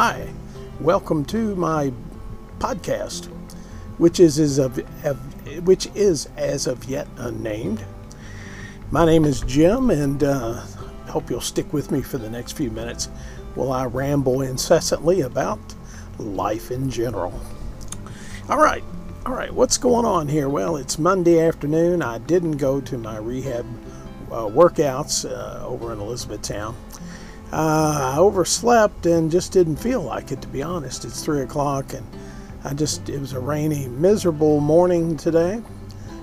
Hi, welcome to my podcast, which is as of, of which is as of yet unnamed. My name is Jim, and uh, hope you'll stick with me for the next few minutes while I ramble incessantly about life in general. All right, all right, what's going on here? Well, it's Monday afternoon. I didn't go to my rehab uh, workouts uh, over in Elizabethtown. Uh, I overslept and just didn't feel like it, to be honest. It's three o'clock, and I just, it was a rainy, miserable morning today,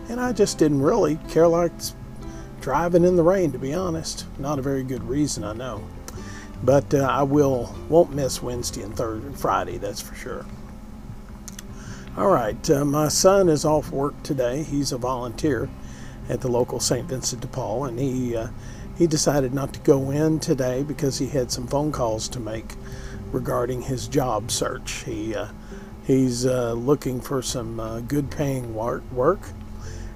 and I just didn't really care like driving in the rain, to be honest. Not a very good reason, I know. But uh, I will, won't miss Wednesday and Thursday and Friday, that's for sure. All right, uh, my son is off work today. He's a volunteer at the local St. Vincent de Paul, and he uh, he decided not to go in today because he had some phone calls to make regarding his job search. He uh, he's uh, looking for some uh, good paying work,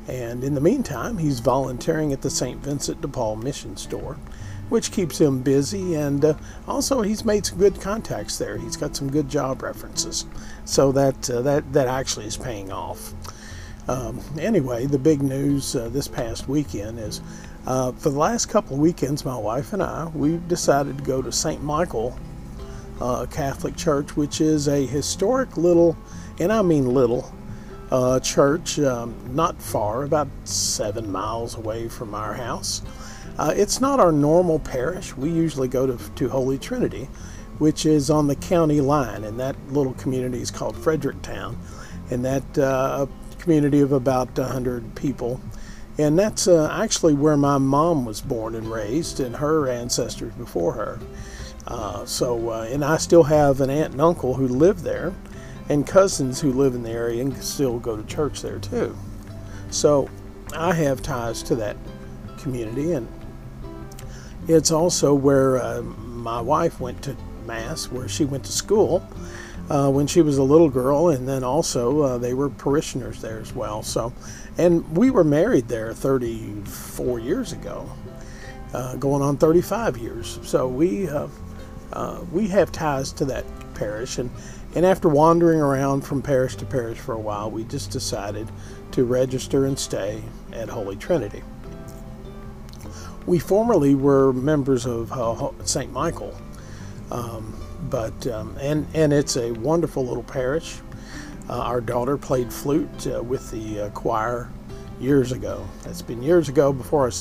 and in the meantime, he's volunteering at the St. Vincent de Paul Mission Store, which keeps him busy. And uh, also, he's made some good contacts there. He's got some good job references, so that uh, that that actually is paying off. Um, anyway, the big news uh, this past weekend is uh, for the last couple of weekends, my wife and I, we've decided to go to St. Michael uh, Catholic Church, which is a historic little, and I mean little, uh, church um, not far, about seven miles away from our house. Uh, it's not our normal parish. We usually go to, to Holy Trinity, which is on the county line, and that little community is called Fredericktown, and that uh, community of about 100 people and that's uh, actually where my mom was born and raised, and her ancestors before her. Uh, so, uh, and I still have an aunt and uncle who live there, and cousins who live in the area and still go to church there too. So, I have ties to that community, and it's also where uh, my wife went to mass, where she went to school uh, when she was a little girl, and then also uh, they were parishioners there as well. So, and we were married there 34 years ago, uh, going on 35 years. So we uh, uh, we have ties to that parish, and and after wandering around from parish to parish for a while, we just decided to register and stay at Holy Trinity. We formerly were members of uh, St. Michael. Um, but um, and and it's a wonderful little parish. Uh, our daughter played flute uh, with the uh, choir years ago. That's been years ago before our,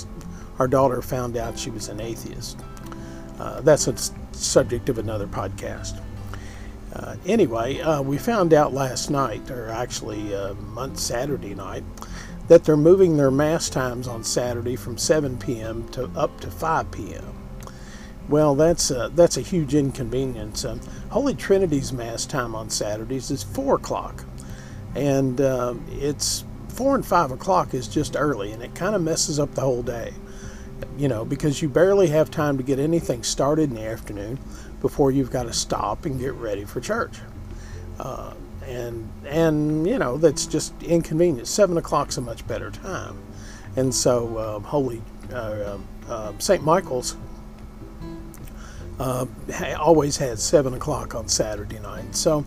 our daughter found out she was an atheist. Uh, that's a subject of another podcast. Uh, anyway, uh, we found out last night, or actually month Saturday night, that they're moving their mass times on Saturday from 7 p.m. to up to 5 p.m. Well, that's a, that's a huge inconvenience. Um, Holy Trinity's Mass time on Saturdays is 4 o'clock. And um, it's 4 and 5 o'clock is just early, and it kind of messes up the whole day. You know, because you barely have time to get anything started in the afternoon before you've got to stop and get ready for church. Uh, and, and, you know, that's just inconvenient. 7 o'clock's a much better time. And so, uh, Holy uh, uh St. Michael's uh, always had seven o'clock on Saturday night. So,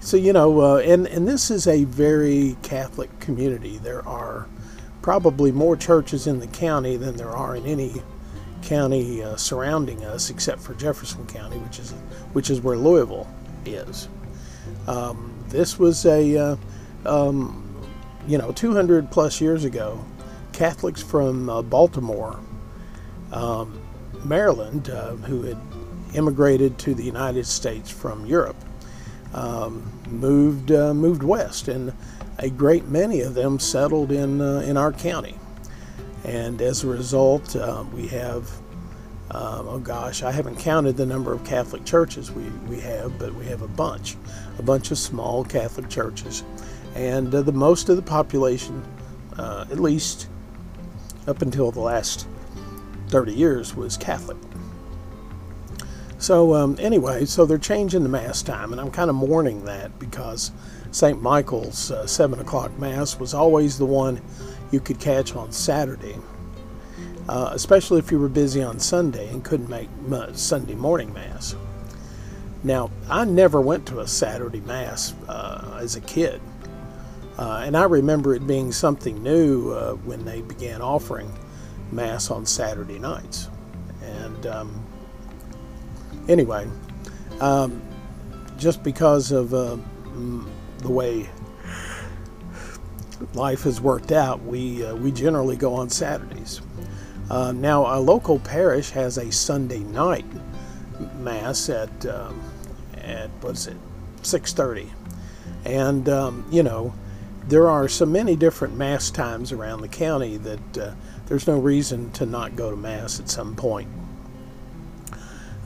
so you know, uh, and and this is a very Catholic community. There are probably more churches in the county than there are in any county uh, surrounding us, except for Jefferson County, which is which is where Louisville is. Um, this was a uh, um, you know 200 plus years ago. Catholics from uh, Baltimore, um, Maryland, uh, who had immigrated to the United States from Europe um, moved uh, moved west, and a great many of them settled in uh, in our county. And as a result, uh, we have um, oh gosh, I haven't counted the number of Catholic churches we, we have, but we have a bunch, a bunch of small Catholic churches, and uh, the most of the population, uh, at least up until the last 30 years, was Catholic. So um, anyway, so they're changing the mass time, and I'm kind of mourning that because St. Michael's uh, seven o'clock mass was always the one you could catch on Saturday, uh, especially if you were busy on Sunday and couldn't make Sunday morning mass. Now, I never went to a Saturday Mass uh, as a kid. Uh, and I remember it being something new uh, when they began offering Mass on Saturday nights. And um, anyway, um, just because of uh, the way life has worked out, we, uh, we generally go on Saturdays. Uh, now, a local parish has a Sunday night mass at um, at what's it, 6:30, and um, you know there are so many different mass times around the county that uh, there's no reason to not go to mass at some point.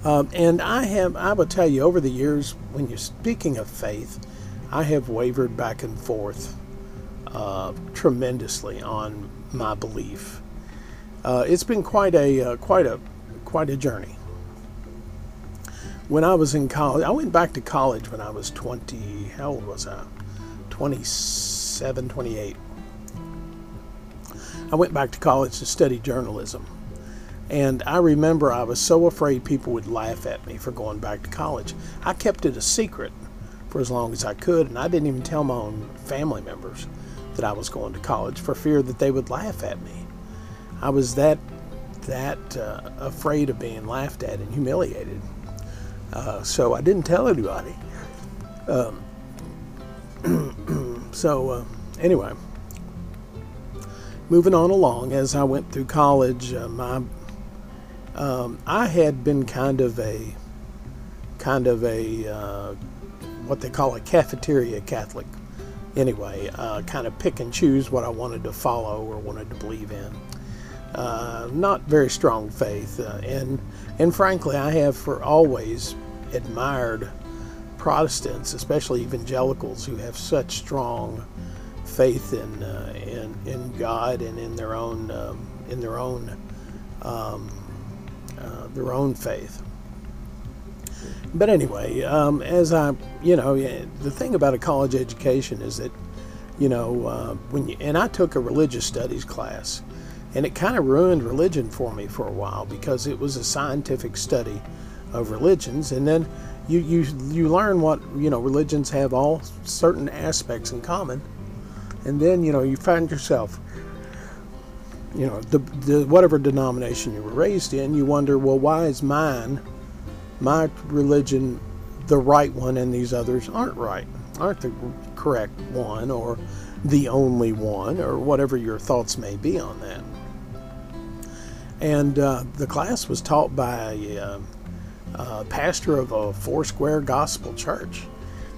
Um, and I have, I will tell you, over the years, when you're speaking of faith, I have wavered back and forth uh, tremendously on my belief. Uh, it's been quite a uh, quite a quite a journey. When I was in college, I went back to college when I was 20. How old was I? 27, 28. I went back to college to study journalism. And I remember I was so afraid people would laugh at me for going back to college. I kept it a secret for as long as I could, and I didn't even tell my own family members that I was going to college for fear that they would laugh at me. I was that that uh, afraid of being laughed at and humiliated. Uh, so I didn't tell anybody. Um, so uh, anyway, moving on along as I went through college, uh, my um, I had been kind of a kind of a uh, what they call a cafeteria Catholic. Anyway, uh, kind of pick and choose what I wanted to follow or wanted to believe in. Uh, not very strong faith, uh, and and frankly, I have for always admired Protestants, especially evangelicals, who have such strong faith in uh, in in God and in their own um, in their own um, uh, their own faith. But anyway, um, as I you know, the thing about a college education is that you know uh, when you, and I took a religious studies class and it kind of ruined religion for me for a while because it was a scientific study of religions, and then you you you learn what you know religions have all certain aspects in common, and then you know you find yourself, you know, the, the whatever denomination you were raised in, you wonder, well, why is mine, my religion, the right one, and these others aren't right, aren't the correct one, or the only one, or whatever your thoughts may be on that. And uh, the class was taught by a, uh, pastor of a Foursquare Gospel Church,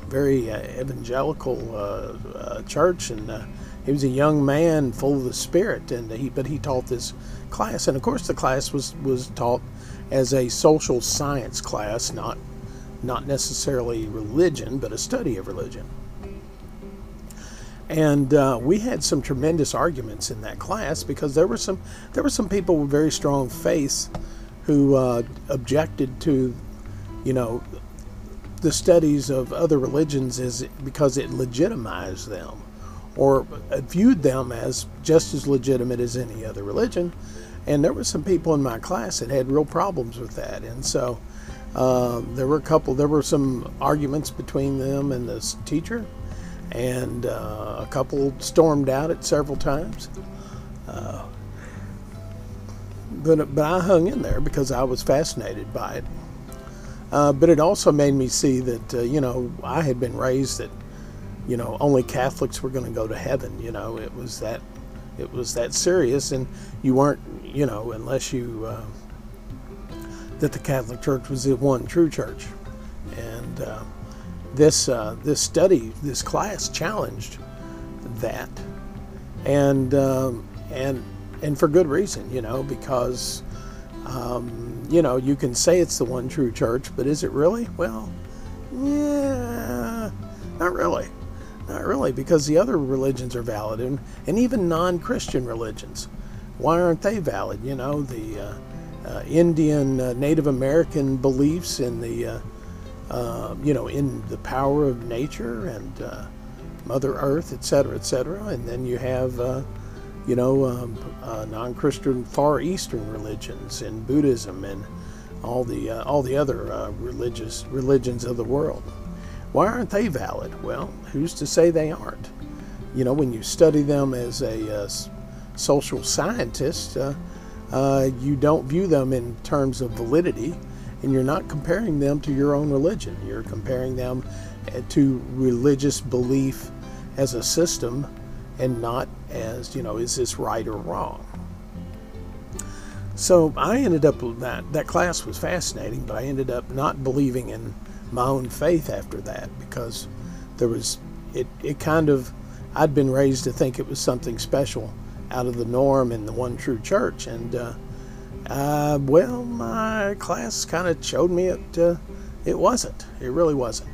very uh, evangelical uh, church, and he was a young man full of the Spirit. And he, but he taught this class, and of course, the class was was taught as a social science class, not not necessarily religion, but a study of religion. And uh, we had some tremendous arguments in that class because there were some there were some people with very strong faith who uh, objected to, you know, the studies of other religions is because it legitimized them, or viewed them as just as legitimate as any other religion. And there were some people in my class that had real problems with that, and so. Uh, there were a couple. There were some arguments between them and this teacher, and uh, a couple stormed out it several times. Uh, but, but I hung in there because I was fascinated by it. Uh, but it also made me see that, uh, you know, I had been raised that, you know, only Catholics were going to go to heaven. You know, it was that, it was that serious, and you weren't, you know, unless you, uh, that the Catholic Church was the one true church. And, uh, this uh, this study, this class challenged that, and um, and and for good reason, you know, because um, you know you can say it's the one true church, but is it really? Well, yeah, not really, not really, because the other religions are valid, and and even non-Christian religions, why aren't they valid? You know, the uh, uh, Indian uh, Native American beliefs in the uh, uh, you know, in the power of nature and uh, Mother Earth, et cetera, et cetera. And then you have, you know, um, uh, non-Christian Far Eastern religions and Buddhism and all the all the other religious religions of the world. Why aren't they valid? Well, who's to say they aren't? You know, when you study them as a uh, social scientist, uh, uh, you don't view them in terms of validity, and you're not comparing them to your own religion. You're comparing them uh, to religious belief as a system, and not as you know, is this right or wrong? So I ended up that that class was fascinating, but I ended up not believing in my own faith after that because there was it it kind of I'd been raised to think it was something special out of the norm in the one true church, and uh, uh, well, my class kind of showed me it uh, it wasn't. It really wasn't,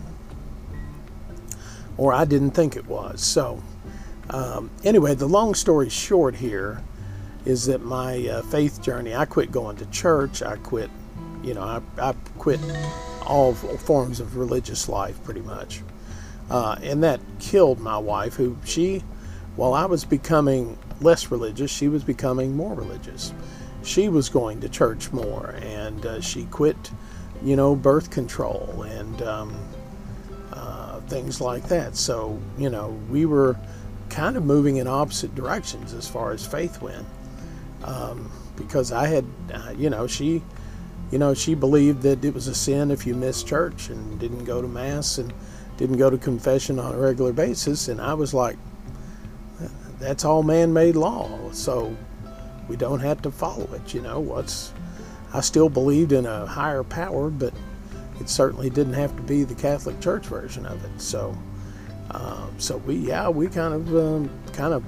or I didn't think it was. So um, anyway, the long story short here is that my uh, faith journey, I quit going to church. I quit, you know, I, I quit all forms of religious life pretty much. Uh, and that killed my wife, who she, while I was becoming less religious, she was becoming more religious. She was going to church more, and uh, she quit, you know, birth control and um, uh, things like that. So, you know, we were kind of moving in opposite directions as far as faith went um, because I had, uh, you know, she, you know, she believed that it was a sin if you missed church and didn't go to mass and didn't go to confession on a regular basis, and I was like, that's all man-made law, so we don't have to follow it. You know, what's I still believed in a higher power, but it certainly didn't have to be the Catholic Church version of it. So, uh, so we, yeah, we kind of, um, kind of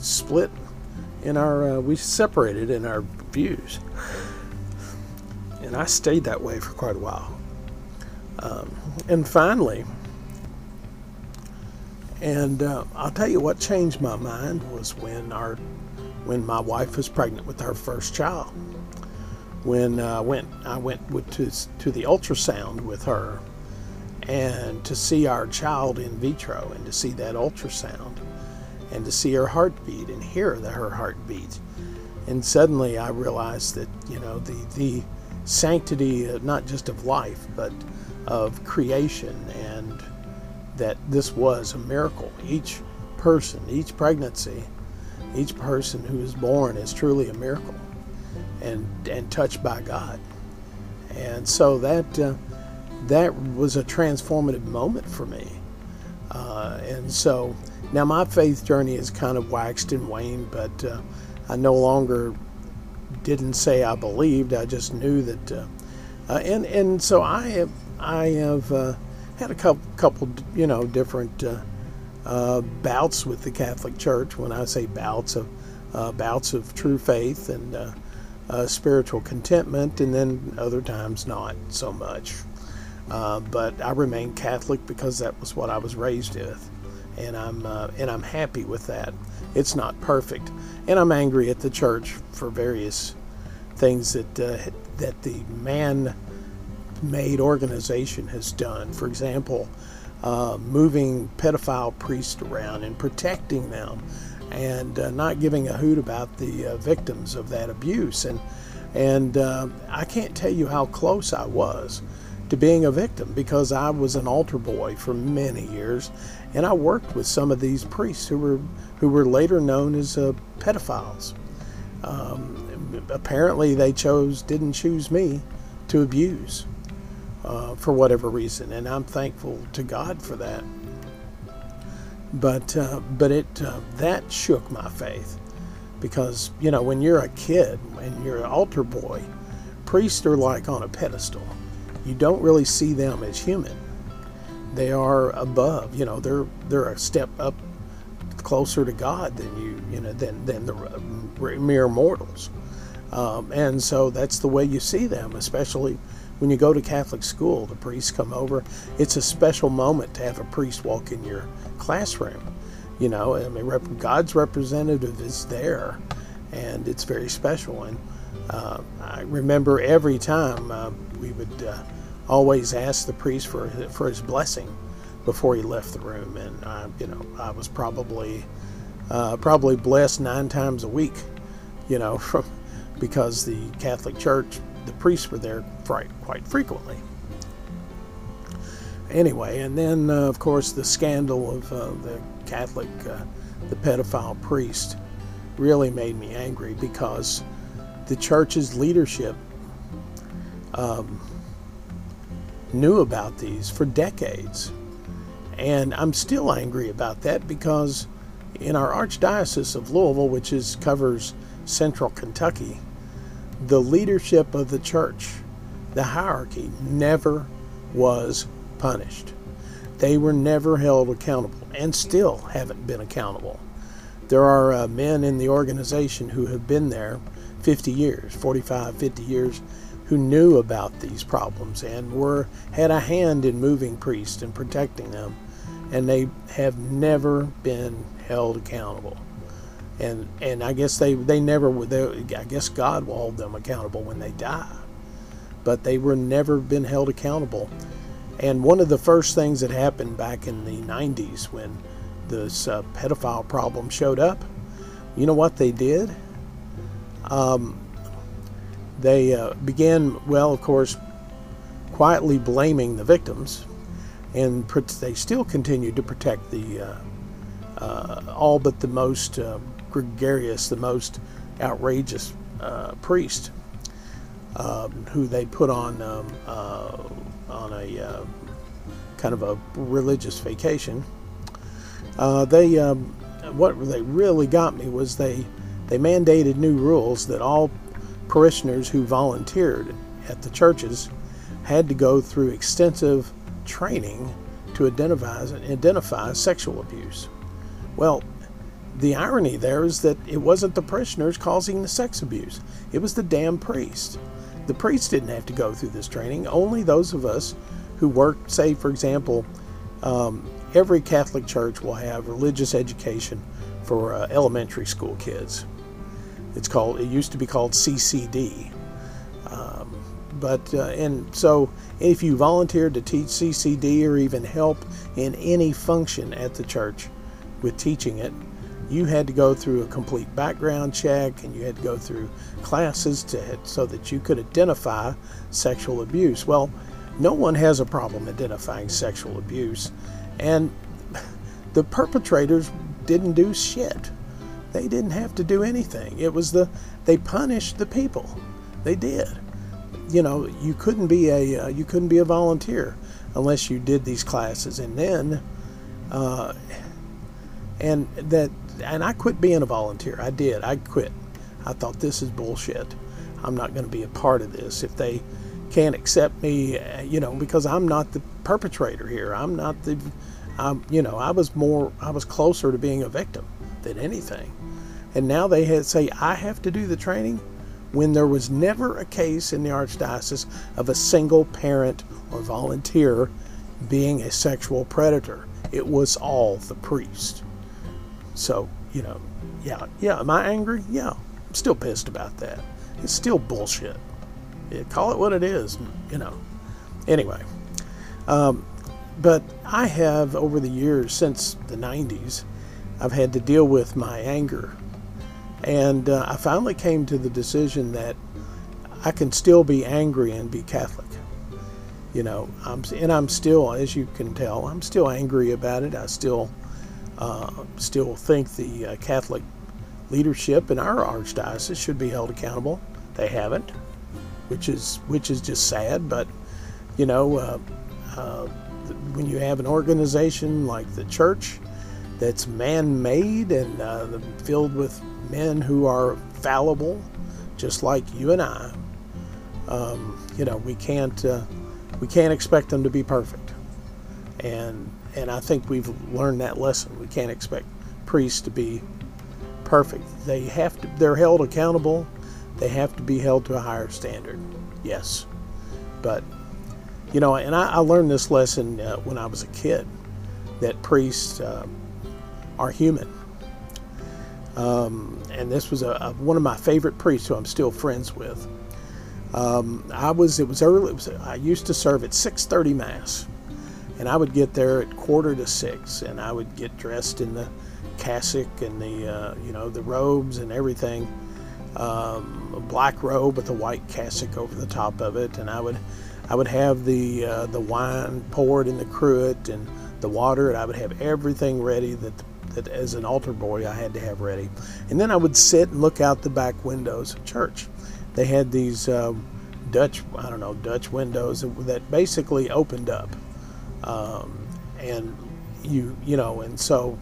split in our uh, we separated in our views and i stayed that way for quite a while um, and finally and uh, i'll tell you what changed my mind was when our when my wife was pregnant with our first child when uh, I went I went with, to to the ultrasound with her and to see our child in vitro and to see that ultrasound and to see her heartbeat and hear the, her heartbeat. And suddenly I realized that, you know, the, the sanctity, uh, not just of life, but of creation, and that this was a miracle. Each person, each pregnancy, each person who is born is truly a miracle and, and touched by God. And so that, uh, that was a transformative moment for me. Uh, and so now, my faith journey has kind of waxed and waned, but uh, I no longer didn't say I believed. I just knew that, uh, uh, and and so I have I have uh, had a couple couple you know different uh, uh, bouts with the Catholic Church. When I say bouts of bouts of true faith and spiritual contentment, and then other times not so much. but I remain Catholic because that was what I was raised with and I'm uh, and I'm happy with that. It's not perfect, and I'm angry at the church for various things that uh, that the man-made organization has done. For example, uh, moving pedophile priests around and protecting them, and uh, not giving a hoot about the uh, victims of that abuse. And and uh, I can't tell you how close I was to being a victim because I was an altar boy for many years, and I worked with some of these priests who were who were later known as uh, pedophiles. Um, apparently, they chose didn't choose me to abuse uh, for whatever reason, and I'm thankful to God for that. But uh, but it uh, that shook my faith because you know when you're a kid and you're an altar boy, priests are like on a pedestal you don't really see them as human. They are above, you know, they're they're a step up closer to God than you, you know, than than the mere mortals. Um, and so that's the way you see them, especially when you go to Catholic school. The priests come over. It's a special moment to have a priest walk in your classroom. You know, I mean, God's representative is there, and it's very special. And uh, I remember every time uh, we would uh, always ask the priest for for his blessing before he left the room, and I, you know I was probably uh, probably blessed nine times a week, you know, from because the Catholic Church the priests were there quite, quite frequently. Anyway, and then uh, of course the scandal of uh, the Catholic, uh, the pedophile priest, really made me angry because the church's leadership um, knew about these for decades. And I'm still angry about that because in our Archdiocese of Louisville, which is covers central Kentucky, the leadership of the church, the hierarchy, never was punished. They were never held accountable and still haven't been accountable. There are uh, men in the organization who have been there 50 years, 45, 50 years, who knew about these problems and were had a hand in moving priests and protecting them, and they have never been held accountable. And and I guess they they never they, I guess God will hold them accountable when they die, but they were never been held accountable. And one of the first things that happened back in the 90s when this uh, pedophile problem showed up, you know what they did? Um, they uh, began, well, of course, quietly blaming the victims, and they still continued to protect the uh, uh, all but the most uh, gregarious, the most outrageous uh, priest, um, who they put on um, uh, on a kind of a religious vacation. they um, what they really got me was they they mandated new rules that all parishioners who volunteered at the churches had to go through extensive training to identify, identify sexual abuse. Well, the irony there is that it wasn't the parishioners causing the sex abuse, it was the damn priest. The priest didn't have to go through this training, only those of us who work, say, for example, um, every Catholic church will have religious education for uh, elementary school kids. It's called. It used to be called CCD. But uh, and so if you volunteered to teach CCD or even help in any function at the church with teaching it, you had to go through a complete background check and you had to go through classes to so that you could identify sexual abuse. Well, no one has a problem identifying sexual abuse, and the perpetrators didn't do shit. They didn't have to do anything. It was the they punished the people. They did. You know, you couldn't be a uh, you couldn't be a volunteer unless you did these classes, and then, uh, and that, and I quit being a volunteer. I did. I quit. I thought this is bullshit. I'm not going to be a part of this if they can't accept me. Uh, you know, because I'm not the perpetrator here. I'm not the. I'm, you know, I was more. I was closer to being a victim than anything. And now they had say I have to do the training when there was never a case in the archdiocese of a single parent or volunteer being a sexual predator. It was all the priest. So, you know, yeah, yeah, am I angry? Yeah. I'm still pissed about that. It's still bullshit. Yeah, call it what it is, you know. Anyway, um, but I have over the years since the 90s I've had to deal with my anger. And uh, I finally came to the decision that I can still be angry and be Catholic. You know, I'm, and I'm still, as you can tell, I'm still angry about it. I still, uh, still think the uh, Catholic leadership in our archdiocese should be held accountable. They haven't, which is which is just sad. But you know, uh, uh, when you have an organization like the church that's man made and uh, filled with men who are fallible, just like you and I. Um, you know, we can't uh, we can't expect them to be perfect, and and I think we've learned that lesson. We can't expect priests to be perfect. They have to. They're held accountable. They have to be held to a higher standard. Yes, but you know, and I, I learned this lesson uh, when I was a kid that priests. Uh, are human. Um, and this was a, a, one of my favorite priests who I'm still friends with. Um, I was it was early. It was, I used to serve at 6:30 mass, and I would get there at quarter to six, and I would get dressed in the cassock and the uh, you know the robes and everything, um, a black robe with a white cassock over the top of it, and I would I would have the uh, the wine poured in the cruet and the water, and I would have everything ready that that as an altar boy I had to have ready. And then I would sit and look out the back windows of church. They had these uh, Dutch I don't know Dutch windows that basically opened up, um, and you you know, and so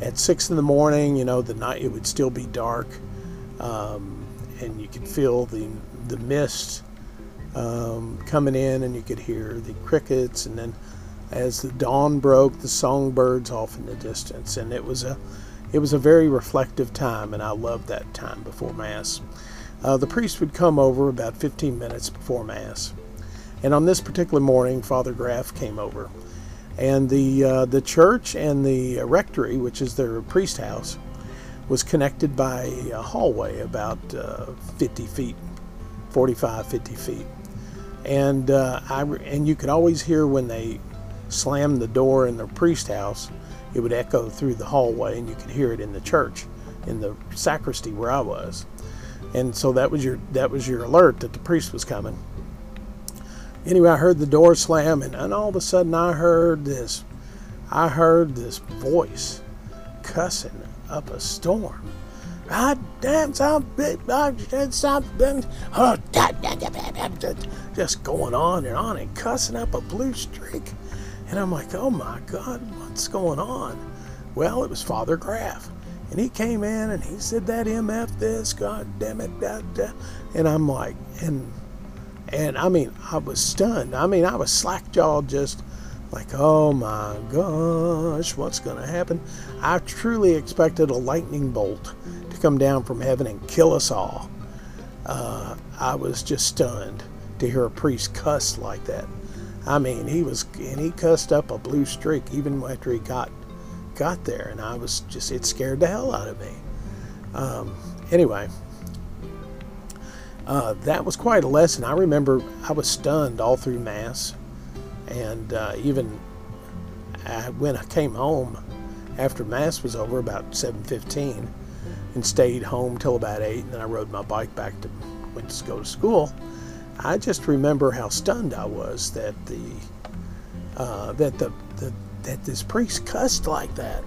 at six in the morning, you know, the night it would still be dark, um, and you could feel the the mist um, coming in, and you could hear the crickets, and then as the dawn broke, the songbirds off in the distance, and it was a it was a very reflective time, and I loved that time before Mass. Uh, the priest would come over about 15 minutes before Mass, and on this particular morning, Father Graff came over, and the uh, the church and the rectory, which is their priest house, was connected by a hallway about uh, 50 feet, 45, 50 feet. And uh, I and you could always hear when they slammed the door in the priest house, it would echo through the hallway, and you could hear it in the church, in the sacristy where I was, and so that was your that was your alert that the priest was coming. Anyway, I heard the door slam, and, and all of a sudden I heard this, I heard this voice cussing up a storm I dance out big something oh, just going on and on and cussing up a blue streak. And I'm like, oh my God, what's going on? Well, it was Father Graff. And he came in and he said that MF this, God damn it, that, that. And I'm like, and and I mean, I was stunned. I mean, I was slack jawed just like, oh my gosh, what's going to happen? I truly expected a lightning bolt to come down from heaven and kill us all. Uh, I was just stunned to hear a priest cuss like that. I mean, he was, and he cussed up a blue streak even after he got got there, and I was just, it scared the hell out of me. Um, anyway, uh, that was quite a lesson. I remember I was stunned all through Mass and uh, even I, when I came home after mass was over about 7:15 and stayed home till about 8 and then I rode my bike back to went to go to school I just remember how stunned I was that the uh, that the, the that this priest cussed like that.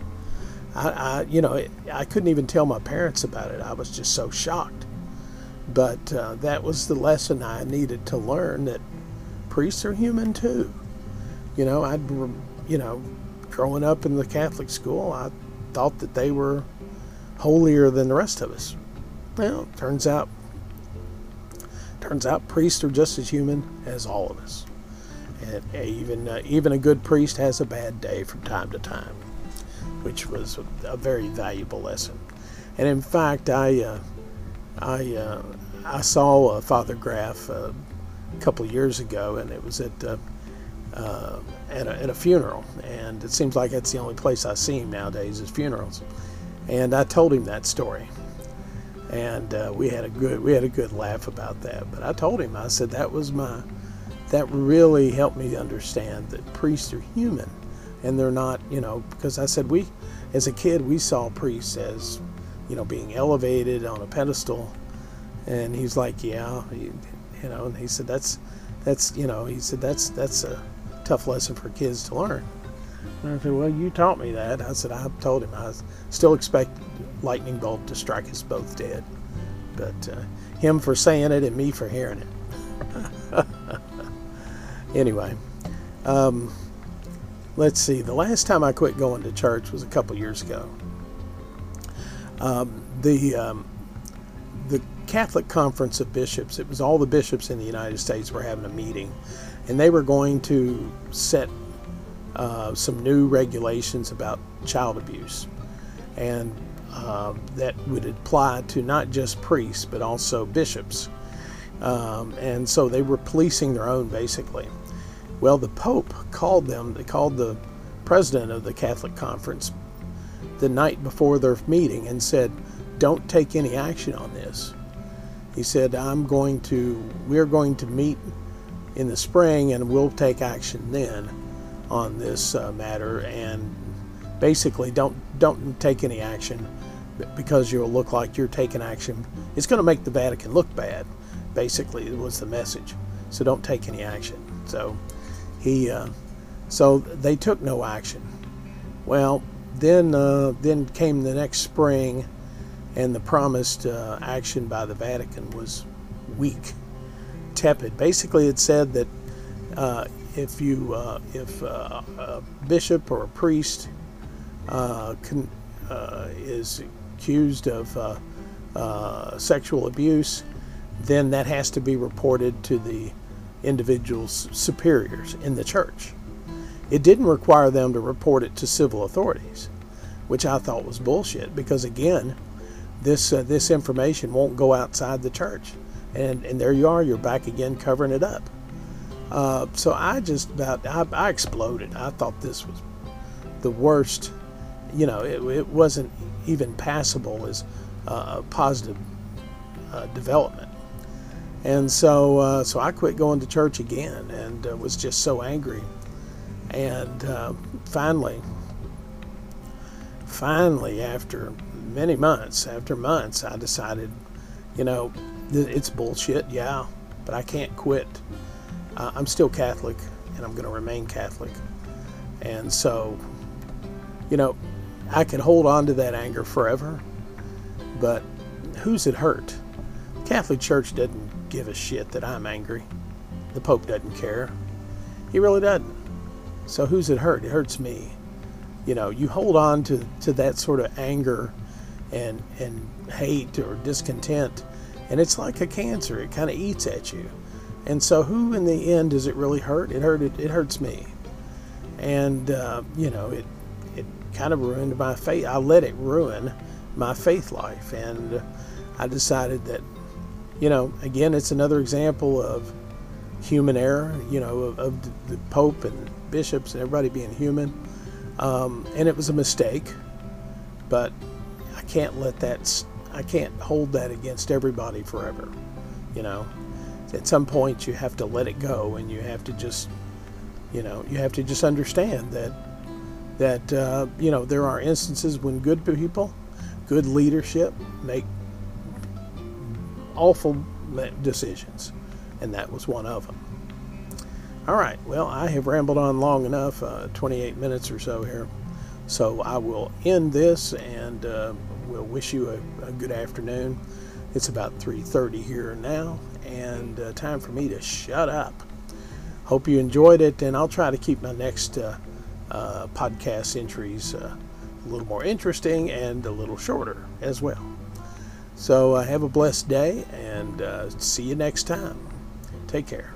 I, I you know it, I couldn't even tell my parents about it. I was just so shocked. But uh, that was the lesson I needed to learn that priests are human too. You know, I'd, you know, growing up in the Catholic school, I thought that they were holier than the rest of us. Well, turns out, turns out priests are just as human as all of us. And even uh, even a good priest has a bad day from time to time, which was a, very valuable lesson. And in fact, I uh, I uh, I saw uh, Father Graff uh, a couple years ago, and it was at uh, uh, at, a, at, a, funeral, and it seems like that's the only place I see him nowadays is funerals. And I told him that story, and uh, we had a good we had a good laugh about that. But I told him I said that was my that really helped me understand that priests are human, and they're not you know because I said we as a kid we saw priests as you know being elevated on a pedestal, and he's like yeah you, you know and he said that's that's you know he said that's that's a tough lesson for kids to learn. And I said, Well, you taught me that. I said, I told him I still expect lightning bolt to strike us both dead. But uh, him for saying it and me for hearing it. anyway, um, let's see. The last time I quit going to church was a couple years ago. Um, the um, the Catholic Conference of Bishops. It was all the bishops in the United States were having a meeting, and they were going to set uh, some new regulations about child abuse, and uh, that would apply to not just priests but also bishops. Um, and so they were policing their own basically. Well, the Pope called them, they called the president of the Catholic Conference the night before their meeting and said, Don't take any action on this. He said, I'm going to, we're going to meet in the spring, and we'll take action then on this uh, matter. And basically, don't don't take any action because you'll look like you're taking action. It's going to make the Vatican look bad, basically, was the message. So don't take any action. So he, uh, so they took no action. Well, then, uh, then came the next spring, and the promised uh, action by the Vatican was weak, tepid. Basically, it said that uh, if you, uh, if uh, a bishop or a priest con- is accused of sexual abuse, then that has to be reported to the individual's superiors in the church. It didn't require them to report it to civil authorities, which I thought was bullshit because again, this uh, this information won't go outside the church, and and there you are, you're back again covering it up. Uh, so I just about I, I, exploded. I thought this was the worst. You know, it, it wasn't even passable as uh, a positive uh, development. And so, uh, so I quit going to church again, and uh, was just so angry. And uh, finally, finally, after many months, after months, I decided, you know, it's bullshit, yeah, but I can't quit. Uh, I'm still Catholic, and I'm going to remain Catholic. And so, you know, I can hold on to that anger forever, but who's it hurt? Catholic Church doesn't give a shit that I'm angry. The Pope doesn't care. He really doesn't. So who's it hurt? It hurts me. You know, you hold on to, to that sort of anger and and hate or discontent, and it's like a cancer. It kind of eats at you. And so, who in the end does it really hurt? It hurt. It, it hurts me. And uh, you know, it it kind of ruined my faith. I let it ruin my faith life, and I decided that you know, again, it's another example of human error, you know, of, of the Pope and bishops and everybody being human. Um, and it was a mistake, but I can't let that, I can't hold that against everybody forever, you know. At some point, you have to let it go and you have to just, you know, you have to just understand that, that, uh, you know, there are instances when good people, good leadership make awful decisions, and that was one of them. All right, well, I have rambled on long enough, uh, 28 minutes or so here. So I will end this and uh, we'll wish you a, a, good afternoon. It's about 3:30 here now, and uh, time for me to shut up. Hope you enjoyed it, and I'll try to keep my next uh, uh, podcast entries uh, a little more interesting and a little shorter as well. So uh, have a blessed day and uh, see you next time. Take care.